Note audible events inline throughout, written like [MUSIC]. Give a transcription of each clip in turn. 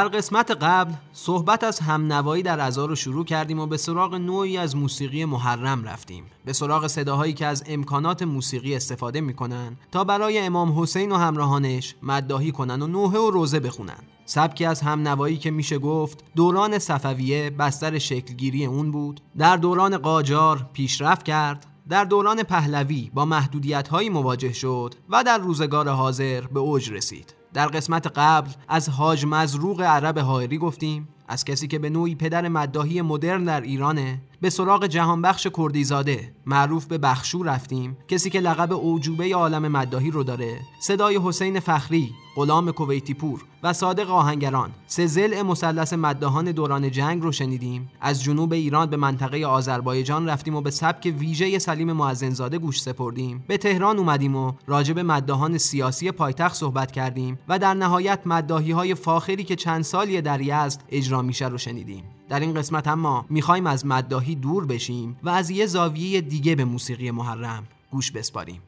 در قسمت قبل صحبت از همنوایی در ازا رو شروع کردیم و به سراغ نوعی از موسیقی محرم رفتیم. به سراغ صداهایی که از امکانات موسیقی استفاده می‌کنن تا برای امام حسین و همراهانش مداهی کنن و نوحه و روزه بخونن. سبکی از همنوایی که میشه گفت دوران صفویه بستر شکلگیری اون بود. در دوران قاجار پیشرفت کرد. در دوران پهلوی با محدودیت مواجه شد و در روزگار حاضر به اوج رسید. در قسمت قبل از حاج مزروق عرب حائری گفتیم از کسی که به نوعی پدر مداهی مدرن در ایرانه به سراغ جهانبخش کردیزاده معروف به بخشو رفتیم. کسی که لقب اوجوبه عالم مداهی رو داره صدای حسین فخری غلام کویتی پور و صادق آهنگران. سه زل مثلث مداهان دوران جنگ رو شنیدیم. از جنوب ایران به منطقه آذربایجان رفتیم و به سبک ویژه سلیم معزنزاده گوش سپردیم. به تهران اومدیم و راجب مداهان سیاسی پایتخت صحبت کردیم و در نهایت مداهی های فاخری که چند سالی در یزد اجرا میشه رو شنیدیم. در این قسمت اما می‌خوایم از مداهی دور بشیم و از یه زاویه دیگه به موسیقی محرم گوش بسپاریم.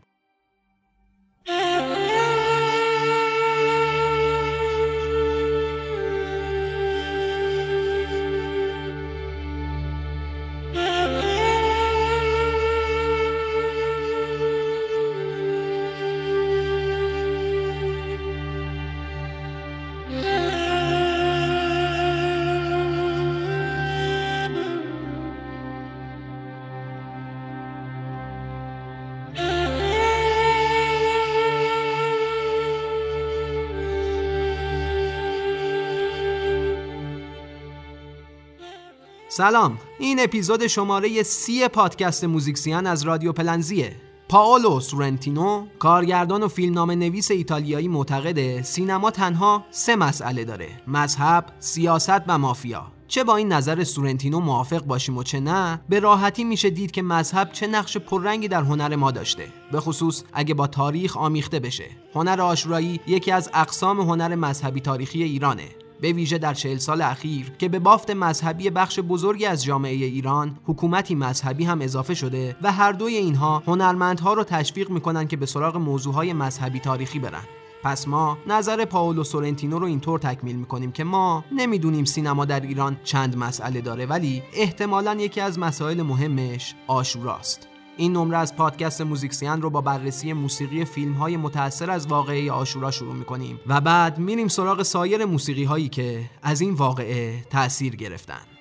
سلام این اپیزود شماره سی پادکست موزیکسیان از رادیو پلنزیه. پاولو سورنتینو کارگردان و فیلمنامه نویس ایتالیایی معتقده سینما تنها سه مسئله داره مذهب، سیاست و مافیا. چه با این نظر سورنتینو موافق باشیم و چه نه به راحتی میشه دید که مذهب چه نقش پررنگی در هنر ما داشته. به خصوص اگه با تاریخ آمیخته بشه. هنر آشورایی یکی از اقسام هنر مذهبی تاریخی ایرانه. به ویژه در چهل سال اخیر که به بافت مذهبی بخش بزرگی از جامعه ایران حکومتی مذهبی هم اضافه شده و هر دوی اینها هنرمندها رو تشویق می‌کنن که به سراغ موضوعهای مذهبی تاریخی برن. پس ما نظر پاولو سورنتینو رو اینطور تکمیل می‌کنیم که ما نمی‌دونیم سینما در ایران چند مسئله داره ولی احتمالا یکی از مسائل مهمش آشوراست. این نمره از پادکست موزیکسیان رو با بررسی موسیقی فیلم های متأثر از واقعه آشورا شروع می‌کنیم. و بعد میریم سراغ سایر موسیقی هایی که از این واقعه تأثیر گرفتن.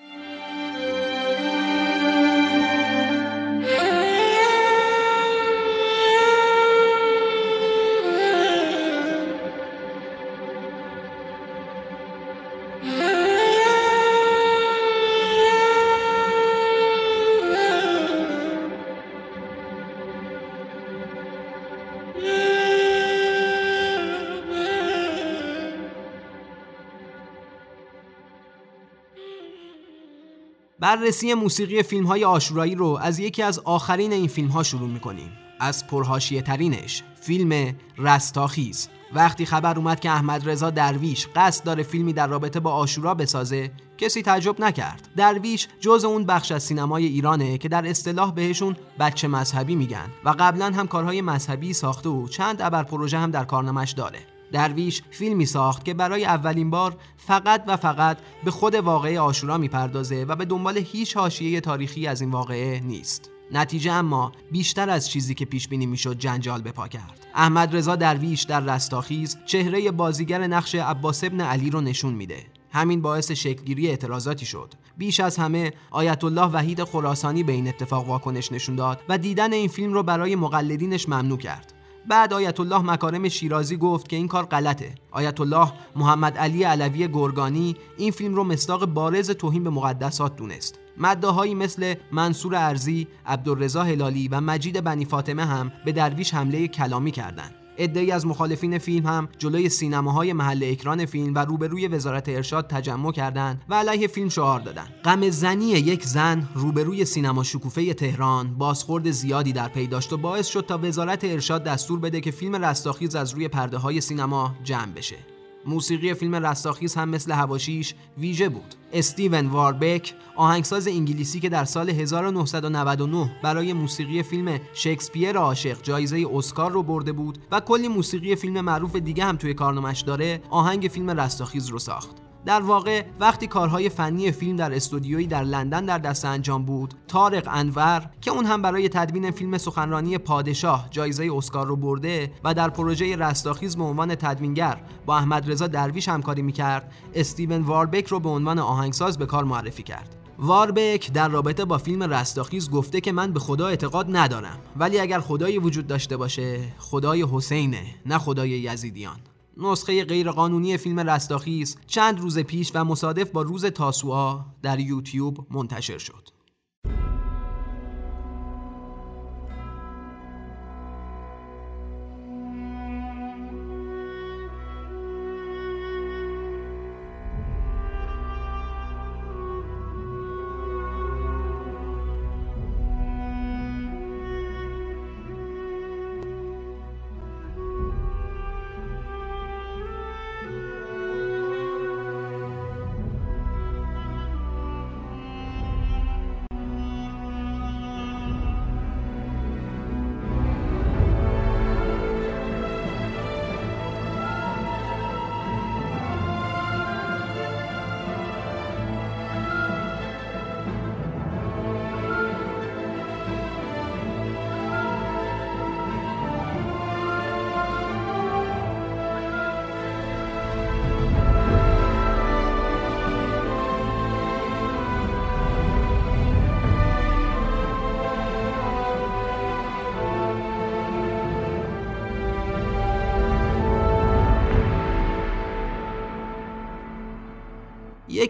بررسی موسیقی فیلم های آشورایی رو از یکی از آخرین این فیلم ها شروع می‌کنیم. از پرهاشیه ترینش فیلم رستاخیز. وقتی خبر اومد که احمد رضا درویش قصد داره فیلمی در رابطه با آشورا بسازه کسی تعجب نکرد. درویش جز اون بخش از سینمای ایرانه که در اصطلاح بهشون بچه مذهبی میگن و قبلا هم کارهای مذهبی ساخته و چند ابر پروژه هم در کارنامش داره. درویش فیلمی ساخت که برای اولین بار فقط و فقط به خود واقعه آشورا می‌پردازه و به دنبال هیچ حاشیه تاریخی از این واقعه نیست. نتیجه اما بیشتر از چیزی که پیش بینی می‌شد جنجال به پا کرد. احمد رضا درویش در رستاخیز چهره بازیگر نقش عباس ابن علی رو نشون میده. همین باعث شکلگیری اعتراضاتی شد. بیش از همه آیت الله وحید خراسانی به این اتفاق واکنش نشون داد و دیدن این فیلم رو برای مقلدینش ممنوع کرد. بعد آیت الله مکارم شیرازی گفت که این کار غلطه آیت الله محمد علی علوی گرگانی این فیلم رو مصداق بارز توهین به مقدسات دونست مداهایی مثل منصور ارزی، عبدالرضا هلالی و مجید بنی فاطمه هم به درویش حمله کلامی کردند. عدهای از مخالفین فیلم هم جلوی سینماهای محل اکران فیلم و روبروی وزارت ارشاد تجمع کردند و علیه فیلم شعار دادند. غم زنی یک زن روبروی سینما شکوفه تهران بازخورد زیادی در پی داشت و باعث شد تا وزارت ارشاد دستور بده که فیلم رستاخیز از روی پرده های سینما جمع بشه. موسیقی فیلم رستاخیز هم مثل هواشیش ویژه بود. استیون واربک آهنگساز انگلیسی که در سال 1999 برای موسیقی فیلم شکسپیر عاشق جایزه اسکار رو برده بود و کلی موسیقی فیلم معروف دیگه هم توی کارنامش داره آهنگ فیلم رستاخیز رو ساخت. در واقع وقتی کارهای فنی فیلم در استودیویی در لندن در دست انجام بود طارق انور که اون هم برای تدوین فیلم سخنرانی پادشاه جایزه اسکار رو برده و در پروژه رستاخیز به عنوان تدوینگر با احمد رضا درویش همکاری می‌کرد استیون واربک رو به عنوان آهنگساز به کار معرفی کرد. واربک در رابطه با فیلم رستاخیز گفته که من به خدا اعتقاد ندارم ولی اگر خدایی وجود داشته باشه خدای حسینه نه خدای یزیدیان. نسخه غیرقانونی فیلم رستاخیز چند روز پیش و مصادف با روز تاسوعا در یوتیوب منتشر شد.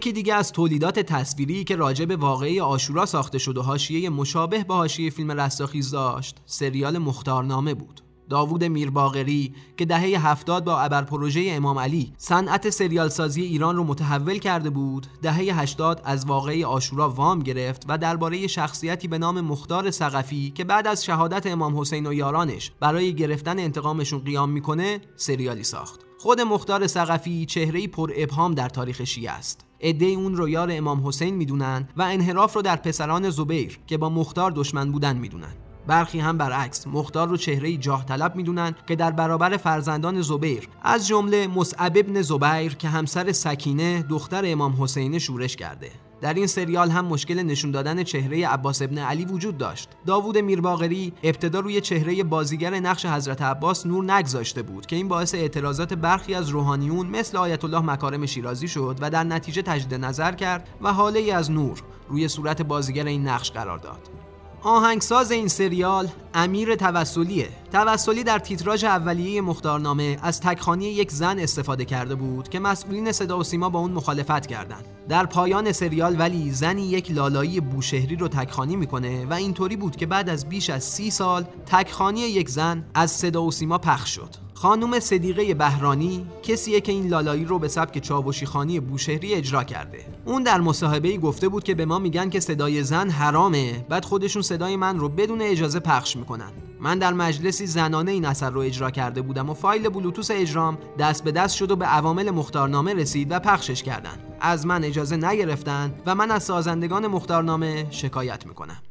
یکی دیگه از تولیدات تصویری که راجع به واقعی آشورا ساخته شد و حاشیه مشابه به حاشیه فیلم رستاخیز داشت سریال مختارنامه بود. داوود میرباغری که دهه هفتاد با ابر پروژه امام علی صنعت سریال سازی ایران رو متحول کرده بود دهه 80 از واقعی آشورا وام گرفت و درباره شخصیتی به نام مختار سقفی که بعد از شهادت امام حسین و یارانش برای گرفتن انتقامشون قیام می‌کنه سریالی ساخت. خود مختار سقفی چهره‌ای پر ابهام در تاریخ شیعه است. عده اون رو یار امام حسین می‌دونن و انحراف رو در پسران زبیر که با مختار دشمن بودن می‌دونن. برخی هم برعکس مختار رو چهره جاه طلب می‌دونن که در برابر فرزندان زبیر از جمله مصعب ابن زبیر که همسر سکینه دختر امام حسین شورش کرده. در این سریال هم مشکل نشون دادن چهره عباس ابن علی وجود داشت. داوود میرباغری ابتدا روی چهره بازیگر نقش حضرت عباس نور نگذاشته بود که این باعث اعتراضات برخی از روحانیون مثل آیت الله مکارم شیرازی شد و در نتیجه تجدید نظر کرد و حاله از نور روی صورت بازیگر این نقش قرار داد. آهنگساز این سریال امیر توسلیه. توسلی در تیتراژ اولیه مختارنامه از تکخانی یک زن استفاده کرده بود که مسئولین صدا و سیما با اون مخالفت کردند در پایان سریال ولی زنی یک لالایی بوشهری رو تکخانی می‌کنه و اینطوری بود که بعد از بیش از سی سال تکخانی یک زن از صدا و سیما پخش شد. خانم صدیقه بهرانی کسیه که این لالایی رو به سبک چاوشی خانی بوشهری اجرا کرده. اون در مصاحبه گفته بود که به ما میگن که صدای زن حرامه بعد خودشون صدای من رو بدون اجازه پخش می‌کنن. من در مجلسی زنانه این اثر رو اجرا کرده بودم و فایل بلوتوس اجرام دست به دست شد و به عوامل مختارنامه رسید و پخشش کردن. از من اجازه نگرفتن و من از سازندگان مختارنامه شکایت می‌کنم.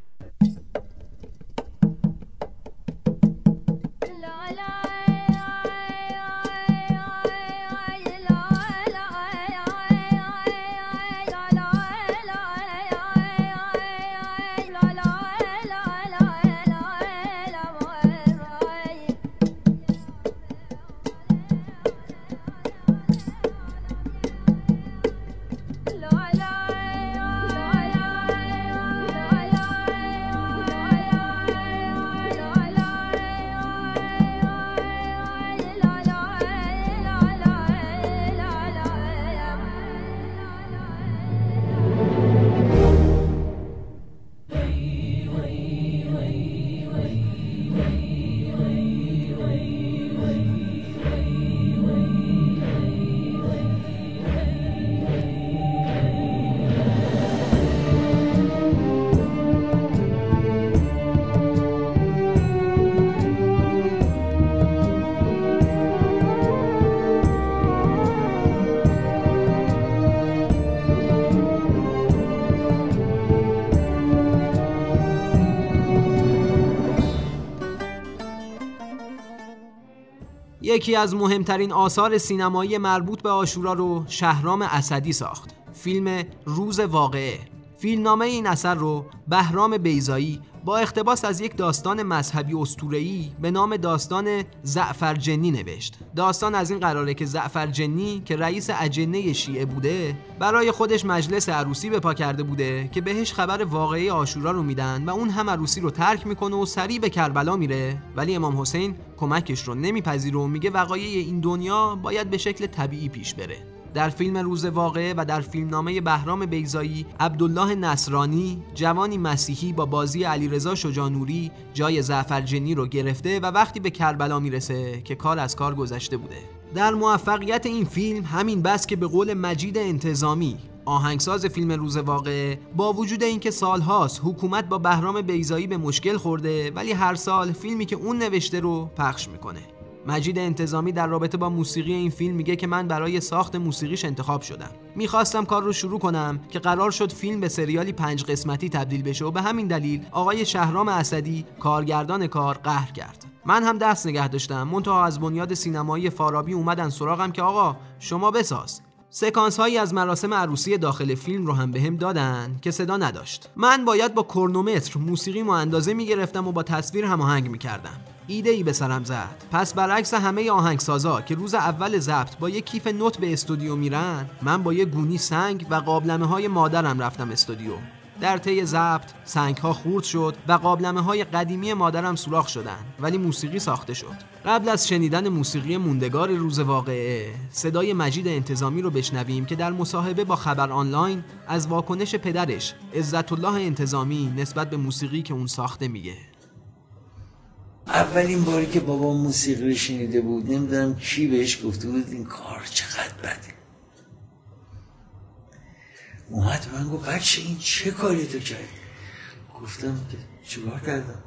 یکی از مهمترین آثار سینمایی مربوط به آشورا رو شهرام اسدی ساخت. فیلم روز واقعه. فیلمنامه این اثر رو بهرام بیزایی با اختباس از یک داستان مذهبی استورهی به نام داستان جنی نوشت. داستان از این قراره که جنی که رئیس اجنه شیعه بوده برای خودش مجلس عروسی به پا کرده بوده که بهش خبر واقعی آشورا رو میدن و اون هم عروسی رو ترک می‌کنه و سریع به کربلا میره. ولی امام حسین کمکش رو نمیپذیره و میگه وقایع این دنیا باید به شکل طبیعی پیش بره. در فیلم روز واقعه و در فیلمنامه بهرام بیزایی عبدالله نصرانی جوانی مسیحی با بازی علیرضا شجانوری جای زعفرجنی رو گرفته و وقتی به کربلا می‌رسه که کار از کار گذشته بوده. در موفقیت این فیلم همین بس که به قول مجید انتظامی آهنگساز فیلم روز واقعه با وجود اینکه سالهاست حکومت با بهرام بیزایی به مشکل خورده ولی هر سال فیلمی که اون نوشته رو پخش می‌کنه. مجید انتظامی در رابطه با موسیقی این فیلم میگه که من برای ساخت موسیقیش انتخاب شدم. می‌خواستم کار رو شروع کنم که قرار شد فیلم به سریالی پنج قسمتی تبدیل بشه و به همین دلیل آقای شهرام اسدی کارگردان کار قهر کرد. من هم دست نگه داشتم. منتها از بنیاد سینمایی فارابی اومدن سراغم که آقا شما بساز. سکانس هایی از مراسم عروسی داخل فیلم رو هم بهم هم دادن که صدا نداشت. من باید با کرنومتر موسیقی مو اندازه می‌گرفتم و با تصویر هماهنگ می‌کردم. ایده ای به سرم زد. پس برعکس همه آهنگسازا که روز اول ضبط با یک کیف نوت به استودیو میرن من با یه گونی سنگ و قابلمه های مادرم رفتم استودیو. در طی ضبط سنگ ها خورد شد و قابلمه های قدیمی مادرم سوراخ شدن ولی موسیقی ساخته شد. قبل از شنیدن موسیقی موندگار روز واقعه صدای مجید انتظامی رو بشنویم که در مصاحبه با خبر آنلاین از واکنش پدرش عزت الله انتظامی نسبت به موسیقی که اون ساخته میگه. اولین باری که بابا موسیقی رو شنیده بود نمی‌دونم کی بهش گفته بود این کار چقدر بده. اومد من گفت بچه این چه کاری تو کردی؟ گفتم که چیکار کردم؟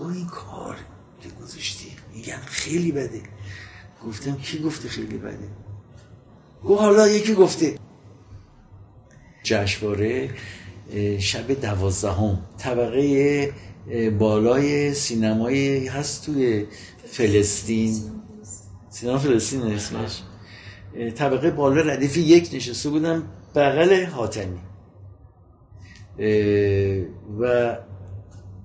گفت این کار که گذاشتی میگم خیلی بده. گفتم کی گفته خیلی بده؟ گفت حالا یکی گفته. جشواره شب دوازدهم. طبقه بالای سینمایی هست توی فلسطین. سینما فلسطین اسمش طبقه بالا ردیف یک نشسته بودم. بغل حاتمی. و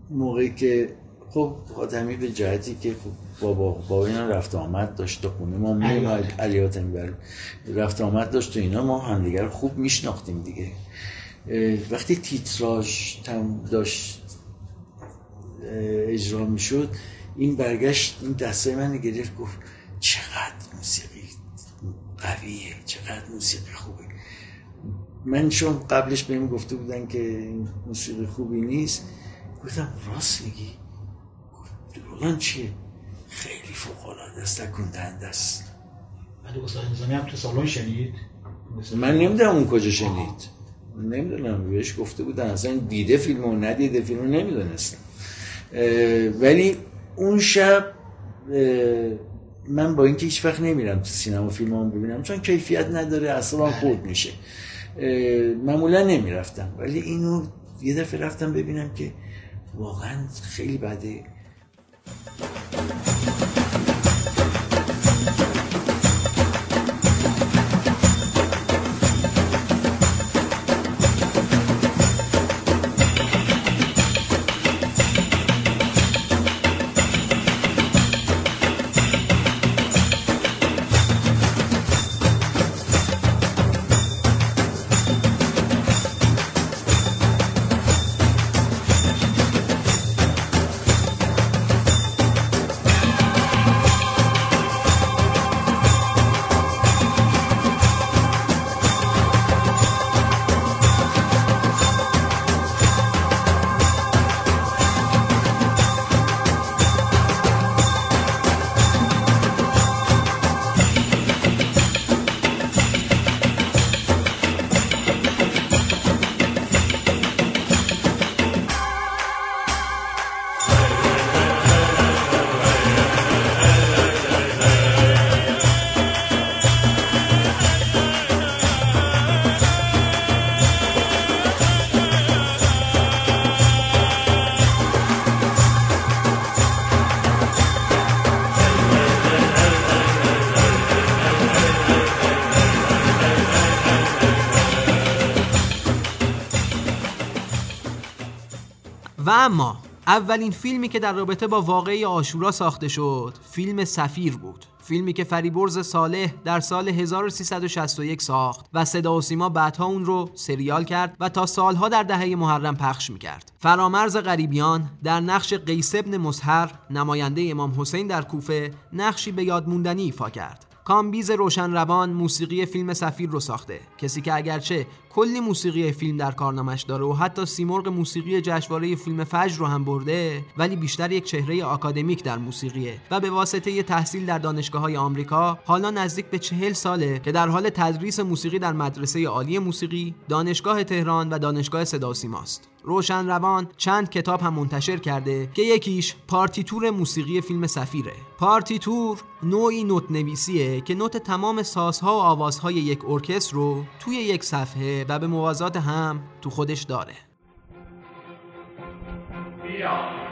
موقعی که خب حاتمی به جهتی که خب بابا بابا اینا رفت آمد داشت تو خونه ما می علی حاتمی. بر رفت آمد داشت تو اینا ما همدیگر خوب میشناختیم دیگه. وقتی تیتراژ داشت اجرا می‌شد این برگشت این دستای من گرفت گفت چقدر موسیقی قویه چقدر موسیقی خوبه. من چون قبلش بهم گفته بودن که این موسیقی خوبی نیست. گفتم راست میگی؟ دروغن چیه؟ خیلی فوق العاده است تکون است. ولی استاد نظامی هم تو سالن شنید؟ من نمی‌دونم اون کجا شنید. نمی‌دونم بهش گفته بودن. اصلا دیده فیلم و ندیده فیلم نمی‌دونستم ولی اون شب من با اینکه هیچ وقت نمیرم تو سینما فیلم هم ببینم چون کیفیت نداره اصلا خورد میشه. معمولا نمی‌رفتم. ولی اینو یه دفعه رفتم ببینم که واقعا خیلی بده. اما اولین فیلمی که در رابطه با واقعه عاشورا ساخته شد فیلم سفیر بود. فیلمی که فریبرز صالح در سال 1361 ساخت و صدا و سیما بعدها اون رو سریال کرد و تا سالها در دهه محرم پخش می‌کرد. فرامرز غریبیان در نقش قیس ابن مسهر نماینده امام حسین در کوفه نقشی به یاد موندنی ایفا کرد. کامبیز روشن روان موسیقی فیلم سفیر رو ساخته. کسی که اگرچه کلی موسیقی فیلم در کارنامش داره و حتی سیمرغ موسیقی جشنواره فیلم فجر رو هم برده ولی بیشتر یک چهره آکادمیک در موسیقیه و به واسطه تحصیل در دانشگاه های آمریکا حالا نزدیک به چهل ساله که در حال تدریس موسیقی در مدرسه عالی موسیقی دانشگاه تهران و دانشگاه صدا و سیماست. روشن روان چند کتاب هم منتشر کرده که یکیش پارتیتور موسیقی فیلم سفیره. پارتیتور نوعی نوت نویسیه که نوت تمام سازها و آوازهای یک ارکستر رو توی یک صفحه و به موازات هم تو خودش داره. بیا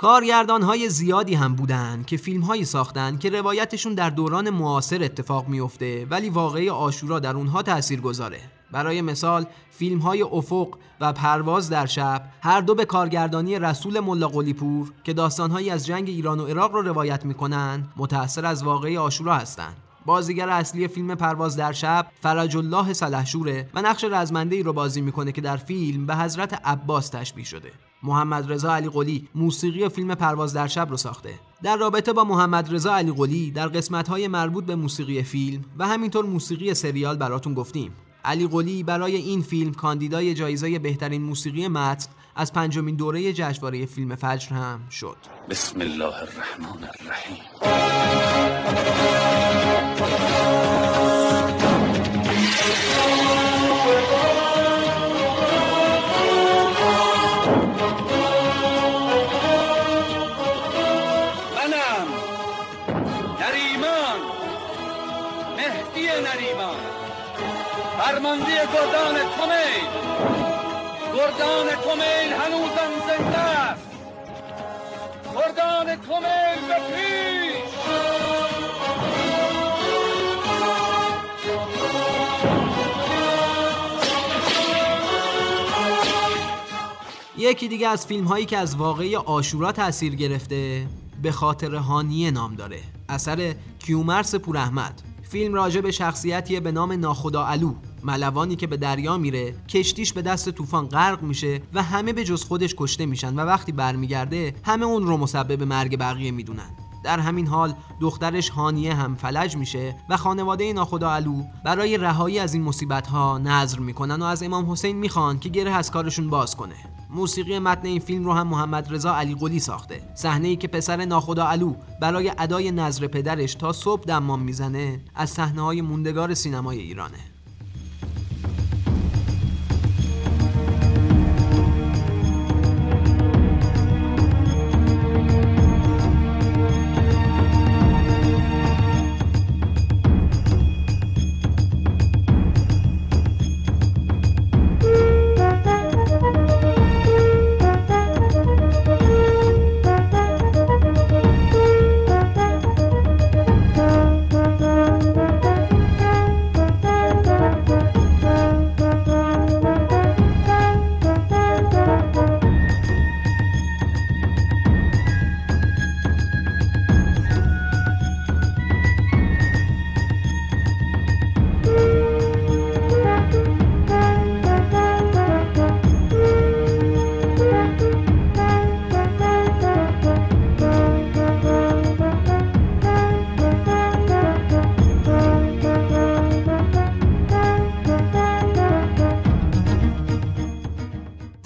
کارگردان های زیادی هم بودن که فیلم هایی ساختن که روایتشون در دوران معاصر اتفاق میفته ولی واقعی آشورا در اونها تأثیر گذاره برای مثال فیلم های افق و پرواز در شب هر دو به کارگردانی رسول ملا قلیپور که داستانهایی از جنگ ایران و عراق رو روایت می‌کنن متأثر از واقعی آشورا هستند. بازیگر اصلی فیلم پرواز در شب فرج الله سلحشوره و نقش رزمنده ای رو بازی می‌کنه که در فیلم به حضرت عباس تشبیه شده محمد رضا علی قلی موسیقی فیلم پرواز در شب رو ساخته. در رابطه با محمد رضا علی قلی در قسمت های مربوط به موسیقی فیلم و همینطور موسیقی سریال براتون گفتیم. علی قلی برای این فیلم کاندیدای جایزه بهترین موسیقی متن از پنجمین دوره جشنواره فیلم فجر هم شد. بسم الله الرحمن الرحیم. فرمانده گردان کمیل گردان کمیل هنوزم زنده است. گردان کمیل به پیش. یکی دیگه از فیلم هایی که از واقعی آشورا تاثیر گرفته به خاطر هانیه نام داره. اثر کیومرس پور احمد. فیلم راجع به شخصیتیه به نام ناخدا علو ملوانی که به دریا میره کشتیش به دست طوفان غرق میشه و همه به جز خودش کشته میشن و وقتی برمیگرده همه اون رو مسبب مرگ بقیه می‌دونن. در همین حال دخترش هانیه هم فلج میشه و خانواده ناخدا علو برای رهایی از این مصیبت ها نظر می‌کنن و از امام حسین می‌خوان که گره از کارشون باز کنه. موسیقی متن این فیلم رو هم محمد رضا علی قلی ساخته. صحنه ای که پسر ناخدا علو برای ادای نظر پدرش تا صبح دمام می‌زنه از صحنه های موندگار سینمای ایرانه.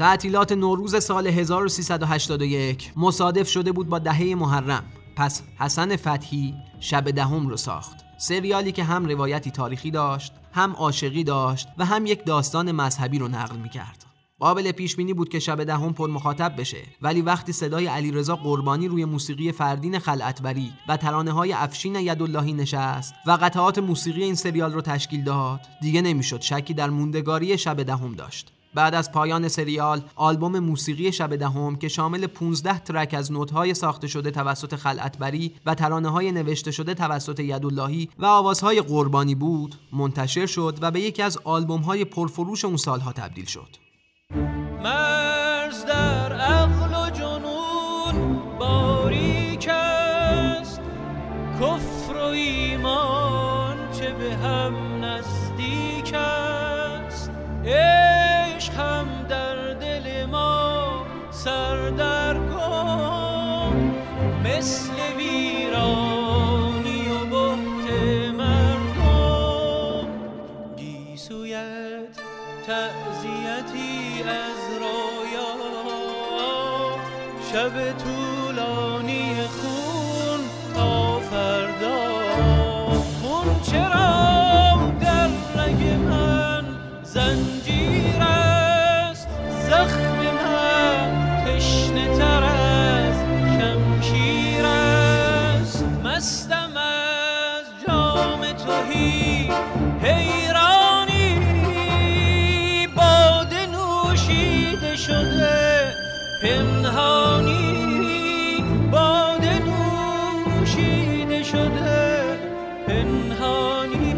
تعطیلات نوروز سال 1381 مصادف شده بود با دهه محرم. پس حسن فتحی شب دهم رو ساخت. سریالی که هم روایتی تاریخی داشت هم عاشقی داشت و هم یک داستان مذهبی رو نقل می‌کرد. قابل پیش بینی بود که شب دهم پر مخاطب بشه. ولی وقتی صدای علیرضا قربانی روی موسیقی فردین خلعتبری و ترانه های افشین یداللهی نشست و قطعات موسیقی این سریال رو تشکیل داد دیگه نمی‌شد شکی در موندگاری شب دهم داشت. بعد از پایان سریال آلبوم موسیقی شب دهم که شامل 15 ترک از نوت‌های ساخته شده توسط خلعتبری و ترانه‌های نوشته شده توسط یداللهی و آوازهای قربانی بود منتشر شد و به یکی از آلبوم‌های پرفروش اون سالها تبدیل شد. مرز در عقل و جنون باریک است. کفر و ایمان چه به هم نزدیک است. عشق هم در دل ما سردرگم مثل ویرانی و بهت مردم گیسویت تعذیتی از رویا. شب طولانی پنهانی باده نوشیده شده. پنهانی.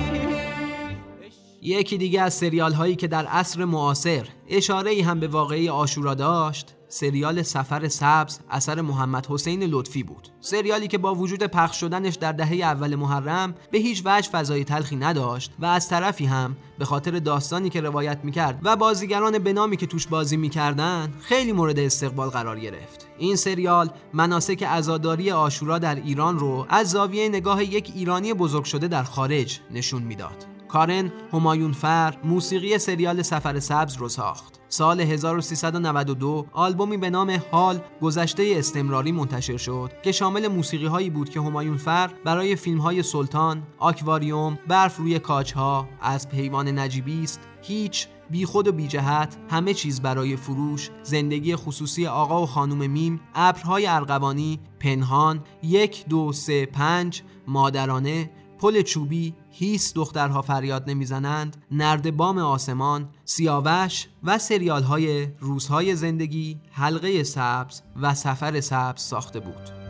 یکی دیگه از سریال هایی که در عصر معاصر اشاره ای هم به واقعی آشورا داشت سریال سفر سبز اثر محمد حسین لطفی بود. سریالی که با وجود پخش شدنش در دهه اول محرم به هیچ وجه فضای تلخی نداشت و از طرفی هم به خاطر داستانی که روایت می‌کرد و بازیگران به نامی که توش بازی می‌کردن خیلی مورد استقبال قرار گرفت. این سریال مناسک عزاداری آشورا در ایران رو از زاویه نگاه یک ایرانی بزرگ شده در خارج نشون می‌داد. کارن همایون فر موسیقی سریال سفر سبز رو ساخت. سال 1392 آلبومی به نام حال گذشته استمراری منتشر شد که شامل موسیقی هایی بود که همایون فر برای فیلم های سلطان، آکواریوم، برف روی کاچها، از پیوان نجیبی است، هیچ بی خود و بی جهت همه چیز برای فروش زندگی خصوصی آقا و خانم میم ابرهای ارغوانی پنهان یک دو سه پنج مادرانه پل چوبی هیس دخترها فریاد نمی‌زنند نردبام آسمان سیاوش و سریال های روزهای زندگی حلقه سبز و سفر سبز ساخته بود.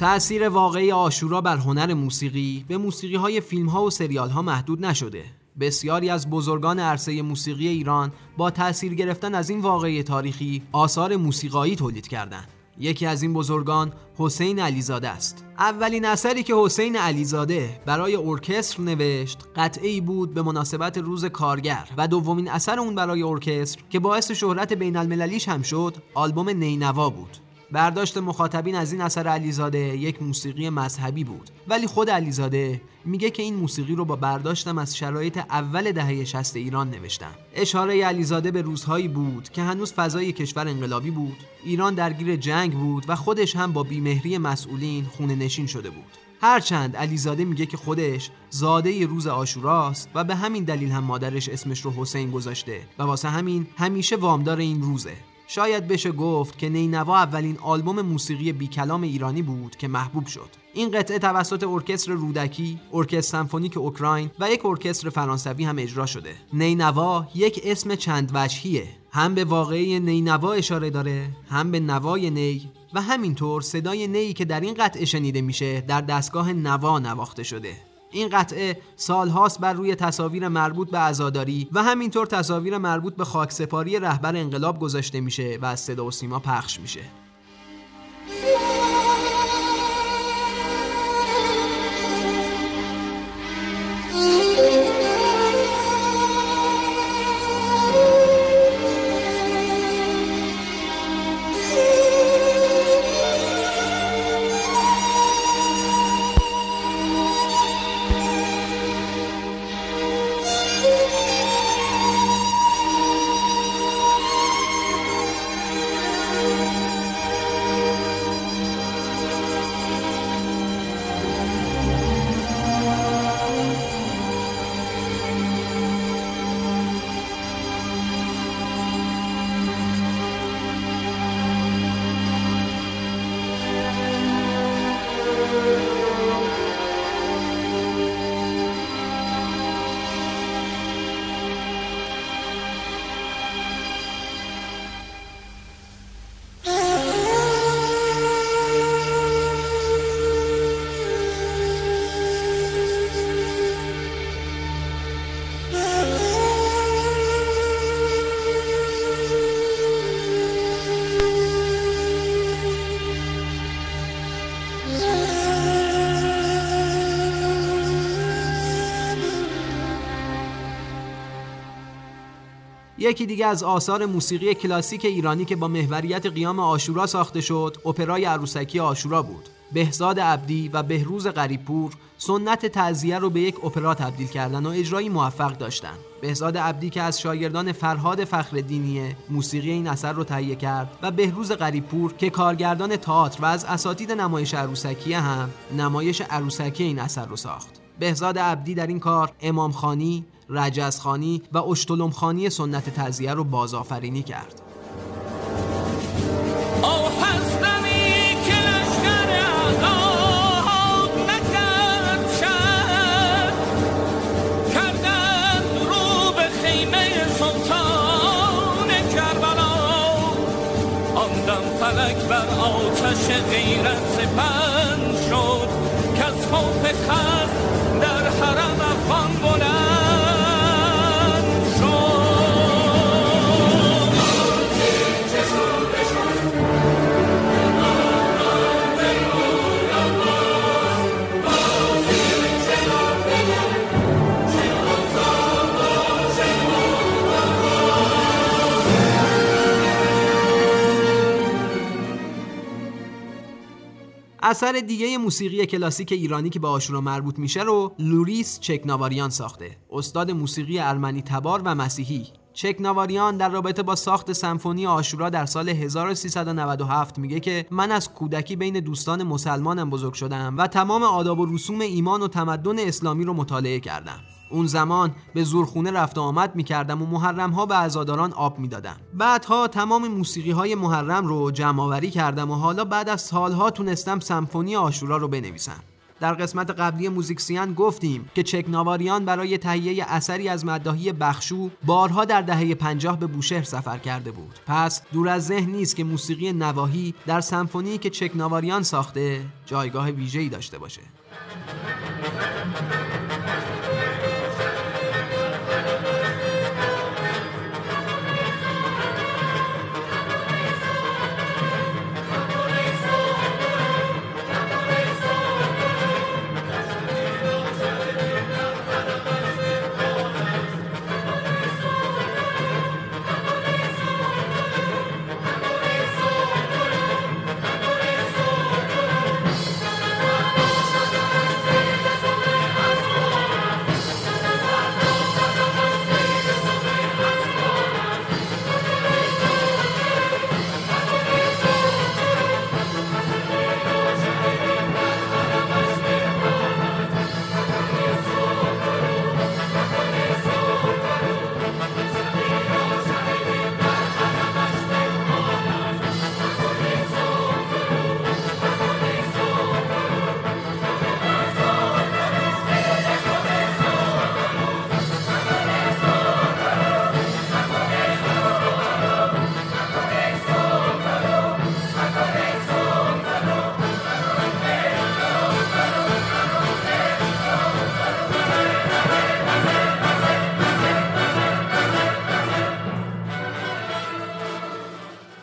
تأثیر واقعی آشورا بر هنر موسیقی به موسیقی های فیلم ها و سریال ها محدود نشده. بسیاری از بزرگان عرصه موسیقی ایران با تأثیر گرفتن از این واقعی تاریخی آثار موسیقایی تولید کردند. یکی از این بزرگان حسین علیزاده است. اولین اثری که حسین علیزاده برای ارکستر نوشت قطعی بود به مناسبت روز کارگر و دومین اثر اون برای ارکستر که باعث شهرت بین المللیش هم شد آلبوم نینوا بود. برداشت مخاطبین از این اثر علیزاده یک موسیقی مذهبی بود. ولی خود علیزاده میگه که این موسیقی رو با برداشتم از شرایط اول دهه 60 ایران نوشتم. اشاره علیزاده به روزهایی بود که هنوز فضای کشور انقلابی بود. ایران درگیر جنگ بود و خودش هم با بیمهری مسئولین خونه نشین شده بود. هرچند علیزاده میگه که خودش زاده روز آشوراست و به همین دلیل هم مادرش اسمش رو حسین گذاشته و واسه همین همیشه وامدار این روزه. شاید بشه گفت که نینوا اولین آلبوم موسیقی بی کلام ایرانی بود که محبوب شد این قطعه توسط ارکستر رودکی، ارکستر سمفونیک اوکراین و یک ارکستر فرانسوی هم اجرا شده. نینوا یک اسم چند وجهیه. هم به واقعی نینوا اشاره داره، هم به نوای نی و همینطور صدای نی که در این قطعه شنیده میشه در دستگاه نوا نواخته شده. این قطعه سالهاست بر روی تصاویر مربوط به عزاداری و همینطور تصاویر مربوط به خاکسپاری رهبر انقلاب گذاشته میشه و از صدا و سیما پخش میشه. یکی دیگه از آثار موسیقی کلاسیک ایرانی که با محوریت قیام آشورا ساخته شد اپرای عروسکی آشورا بود. بهزاد عبدی و بهروز غریبپور سنت تعزیه رو به یک اپرا تبدیل کردن و اجرایی موفق داشتن. بهزاد عبدی که از شاگردان فرهاد فخردینی موسیقی این اثر رو تهیه کرد و بهروز غریبپور که کارگردان تئاتر و از اساتید نمایش عروسکی هم نمایش عروسکی این اثر رو ساخت. بهزاد عبدی در این کار امامخانی، رجزخانی و اشتلمخانی سنت تعزیه رو بازآفرینی کرد. آه هستمی که لشکر عذاب اثر دیگه موسیقی کلاسیک ایرانی که به آشورا مربوط میشه رو لوریس چکناواریان ساخته. استاد موسیقی ارمنی تبار و مسیحی. چکناواریان در رابطه با ساخت سمفونی آشورا در سال 1397 میگه که من از کودکی بین دوستان مسلمانم بزرگ شدم و تمام آداب و رسوم ایمان و تمدن اسلامی رو مطالعه کردم. اون زمان به زورخونه رفت و آمد می‌کردم و محرم ها به عزاداران آب می‌دادم. بعدها تمام موسیقی های محرم رو جمع آوری کردم و حالا بعد از سالها تونستم سمفونی آشورا رو بنویسم. در قسمت قبلی موزیکسیان گفتیم که چکناواریان برای تهیه اثری از مداهی بخشو بارها در دهه پنجاه به بوشهر سفر کرده بود. پس دور از ذهن نیست که موسیقی نواهی در سمفونی که چکناواریان ساخته جایگاه ویژه‌ای داشته باشه.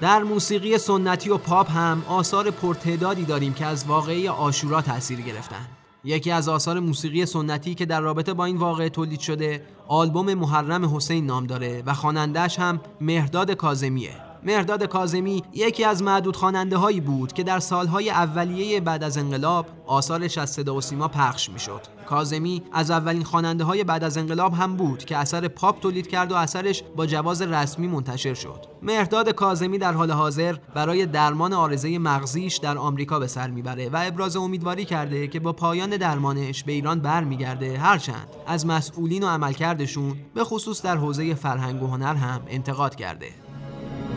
در موسیقی سنتی و پاپ هم آثار پرتعدادی داریم که از واقعی آشورا تاثیر گرفتن. یکی از آثار موسیقی سنتی که در رابطه با این واقعه تولید شده آلبوم محرم حسین نام داره و خوانندهش هم مهرداد کازمیه مهرداد کازمی یکی از معدود خواننده هایی بود که در سالهای اولیه بعد از انقلاب آثارش از صدا و سیما پخش می‌شد. کازمی از اولین خواننده های بعد از انقلاب هم بود که اثر پاپ تولید کرد و اثرش با جواز رسمی منتشر شد. مهرداد کازمی در حال حاضر برای درمان آرزه مغزیش در آمریکا به سر می‌بره و ابراز امیدواری کرده که با پایان درمانش به ایران برمیگرده هرچند از مسئولین و عملکردشون به خصوص در حوزه فرهنگ و هنر هم انتقاد کرده.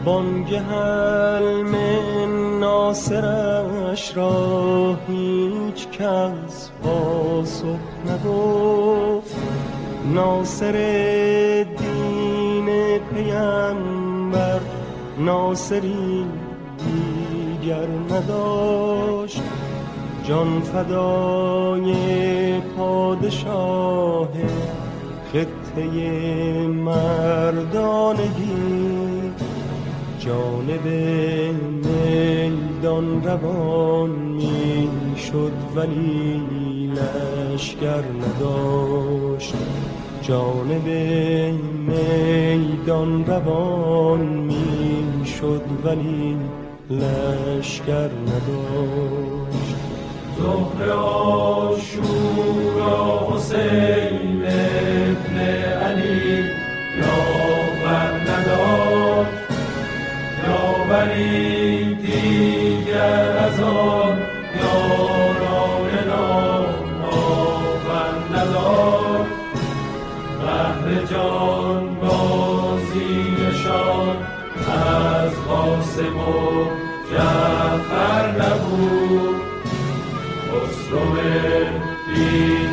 بانگ حلم ناصرش را هیچ کس پاسخ نگفت ناصر دین پیمبر ناصری دیگر نداشت. جان فدای پادشاه خطه مردانگی جانب میدان روان می شد ولی لشگر نداشت. جانب میدان روان می شد ولی لشگر نداشت. زهر آشورا حسین ابن علی یاور نداشت. ولی دیگر از آن یاران نام ندار بهر جان بازیشان از قاسم و جعفر نبود. خسرو دین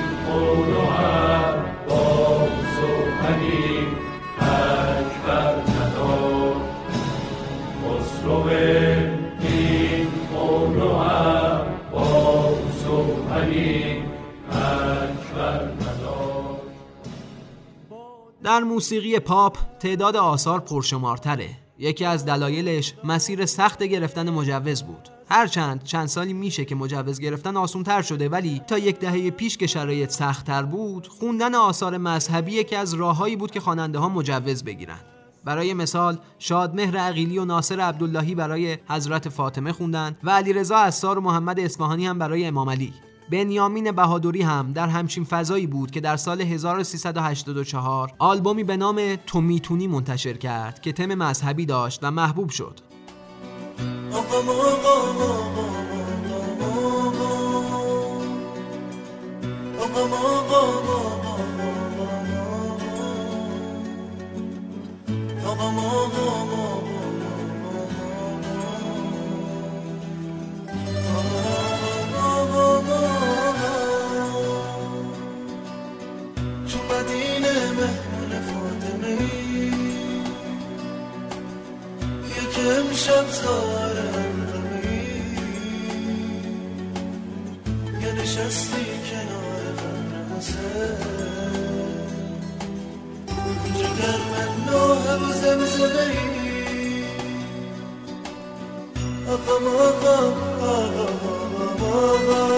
در موسیقی پاپ تعداد آثار پرشمارتره. یکی از دلایلش مسیر سخت گرفتن مجوز بود. هرچند چند سالی میشه که مجوز گرفتن آسون تر شده ولی تا یک دهه پیش که شرایط سختتر بود خوندن آثار مذهبی یکی از راههایی بود که خواننده ها مجوز بگیرن. برای مثال شادمهر عقیلی و ناصر عبداللهی برای حضرت فاطمه خوندند و علیرضا اسار و محمد اصفهانی هم برای امام علی. بنیامین بهادری هم در همچین فضایی بود که در سال 1384 آلبومی به نام تو می‌تونی منتشر کرد که تم مذهبی داشت و محبوب شد. تو [LAUGHS] یکم شب زارمی یا نشستی کنار قبر حسین جگر من نوه و زمزمه ای آقام آقام آقام آقام آقام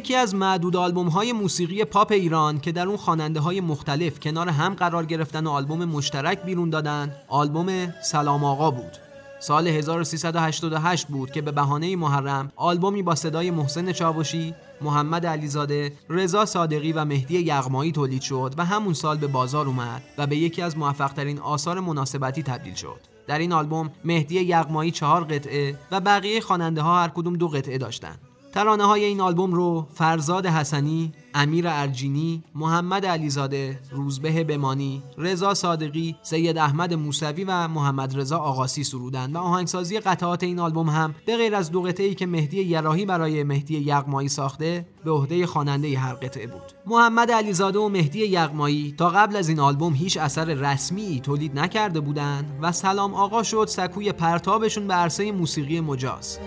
یکی از معدود آلبوم های موسیقی پاپ ایران که در اون خواننده های مختلف کنار هم قرار گرفتن و آلبوم مشترک بیرون دادن آلبوم سلام آقا بود سال 1388 بود که به بهانه محرم آلبومی با صدای محسن چاوشی، محمد علیزاده، رضا صادقی و مهدی یغمایی تولید شد و همون سال به بازار اومد و به یکی از موفقترین آثار مناسبتی تبدیل شد. در این آلبوم مهدی یغمایی چهار قطعه و بقیه خواننده ها هر کدوم دو قطعه داشتند. ترانه های این آلبوم رو فرزاد حسنی، امیر ارجینی، محمد علیزاده، روزبه بمانی، رضا صادقی، سید احمد موسوی و محمد رضا آقاسی سرودند و آهنگسازی قطعات این آلبوم هم به غیر از دو قطعه‌ای که مهدی یراهی برای مهدی یغمایی ساخته به عهده خواننده هر قطعه بود. محمد علیزاده و مهدی یغمایی تا قبل از این آلبوم هیچ اثر رسمی تولید نکرده بودند و سلام آقا شد سکوی پرتابشون به عرصه موسیقی مجاز.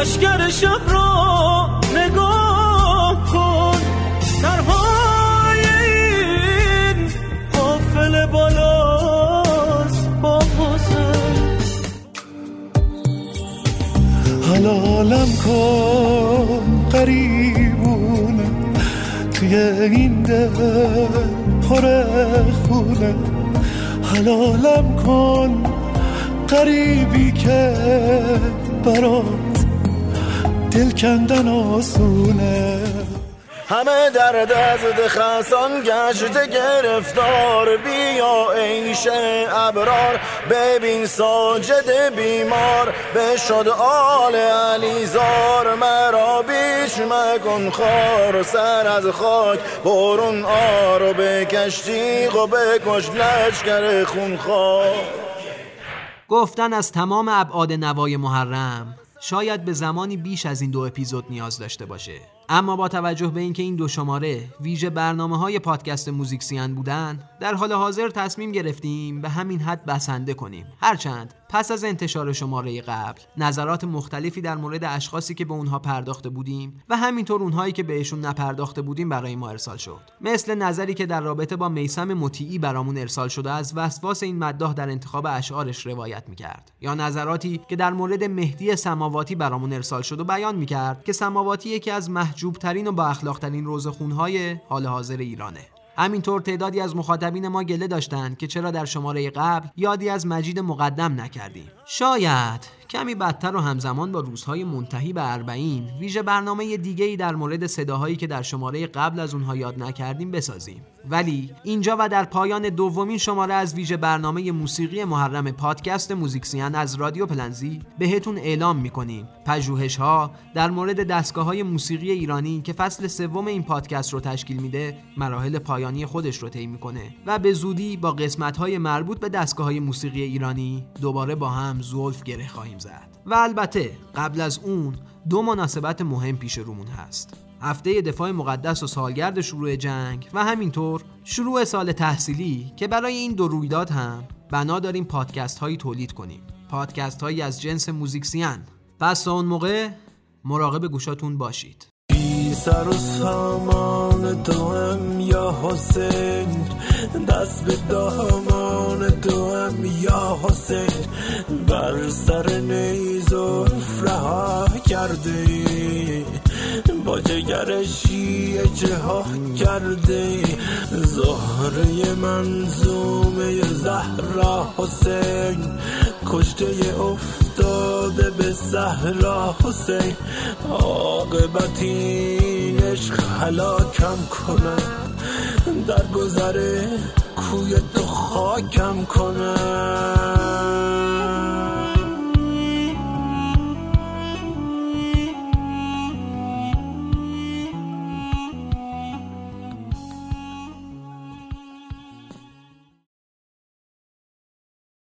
لشکر شب را نگاه کن. سرهای این قافل بالاست با حلالم کن قریبونه. توی این دل پر خونه. حلالم کن. قریبی که برات دل کندن آسونه. همه در دست خسان گشت گرفتار. بیا ایش ابرار ببین ساجد بیمار. بشد آل علیزار مرا بیش مکن خار. سر از خاک برون آر و بکشتی و بکش لشکر خونخوار. گفتن از تمام ابعاد نوای محرم شاید به زمانی بیش از این دو اپیزود نیاز داشته باشه. اما با توجه به اینکه این دو شماره ویژه برنامه های پادکست موزیکسیان بودن در حال حاضر تصمیم گرفتیم به همین حد بسنده کنیم. هرچند پس از انتشار شماره قبل نظرات مختلفی در مورد اشخاصی که به اونها پرداخته بودیم و همینطور اونهایی که بهشون نپرداخته بودیم برای ما ارسال شد. مثل نظری که در رابطه با میسم مطیعی برامون ارسال شده از وسواس این مداح در انتخاب اشعارش روایت می‌کرد. یا نظراتی که در مورد مهدی سماواتی برامون ارسال شد و بیان می‌کرد که سماواتی یکی از محجوب ترین و با اخلاق ترین روزخونهای حال حاضر ایرانه. همینطور تعدادی از مخاطبین ما گله داشتند که چرا در شماره قبل یادی از مجید مقدم نکردیم. شاید کمی بدتر و همزمان با روزهای منتهی به اربعین ویژه برنامه دیگه در مورد صداهایی که در شماره قبل از اونها یاد نکردیم بسازیم. ولی اینجا و در پایان دومین شماره از ویژه برنامه موسیقی محرم پادکست موزیکسیان از رادیو پلنزی بهتون اعلام می‌کنیم. پژوهش ها در مورد دستگاه های موسیقی ایرانی که فصل سوم این پادکست رو تشکیل میده مراحل پایانی خودش رو طی می‌کنه و به زودی با قسمت های مربوط به دستگاه های موسیقی ایرانی دوباره با هم زولف گره خواهیم زد. و البته قبل از اون دو مناسبت مهم پیش رومون هست. هفته دفاع مقدس و سالگرد شروع جنگ و همینطور شروع سال تحصیلی که برای این دو رویداد هم بنا داریم پادکست هایی تولید کنیم. پادکست هایی از جنس موزیکسیان پس اون موقع مراقب گوشاتون باشید. سر و سامان یا حسین. دست به دامان یا حسین. بر سر نیز و رها کرده با جگر شیعه ها کرده. زهره منظومه زهرا حسین. کشته افتاده به صحرا حسین. عاقبت این عشق هلاکم کنم در گذره کوی تو خاکم کنم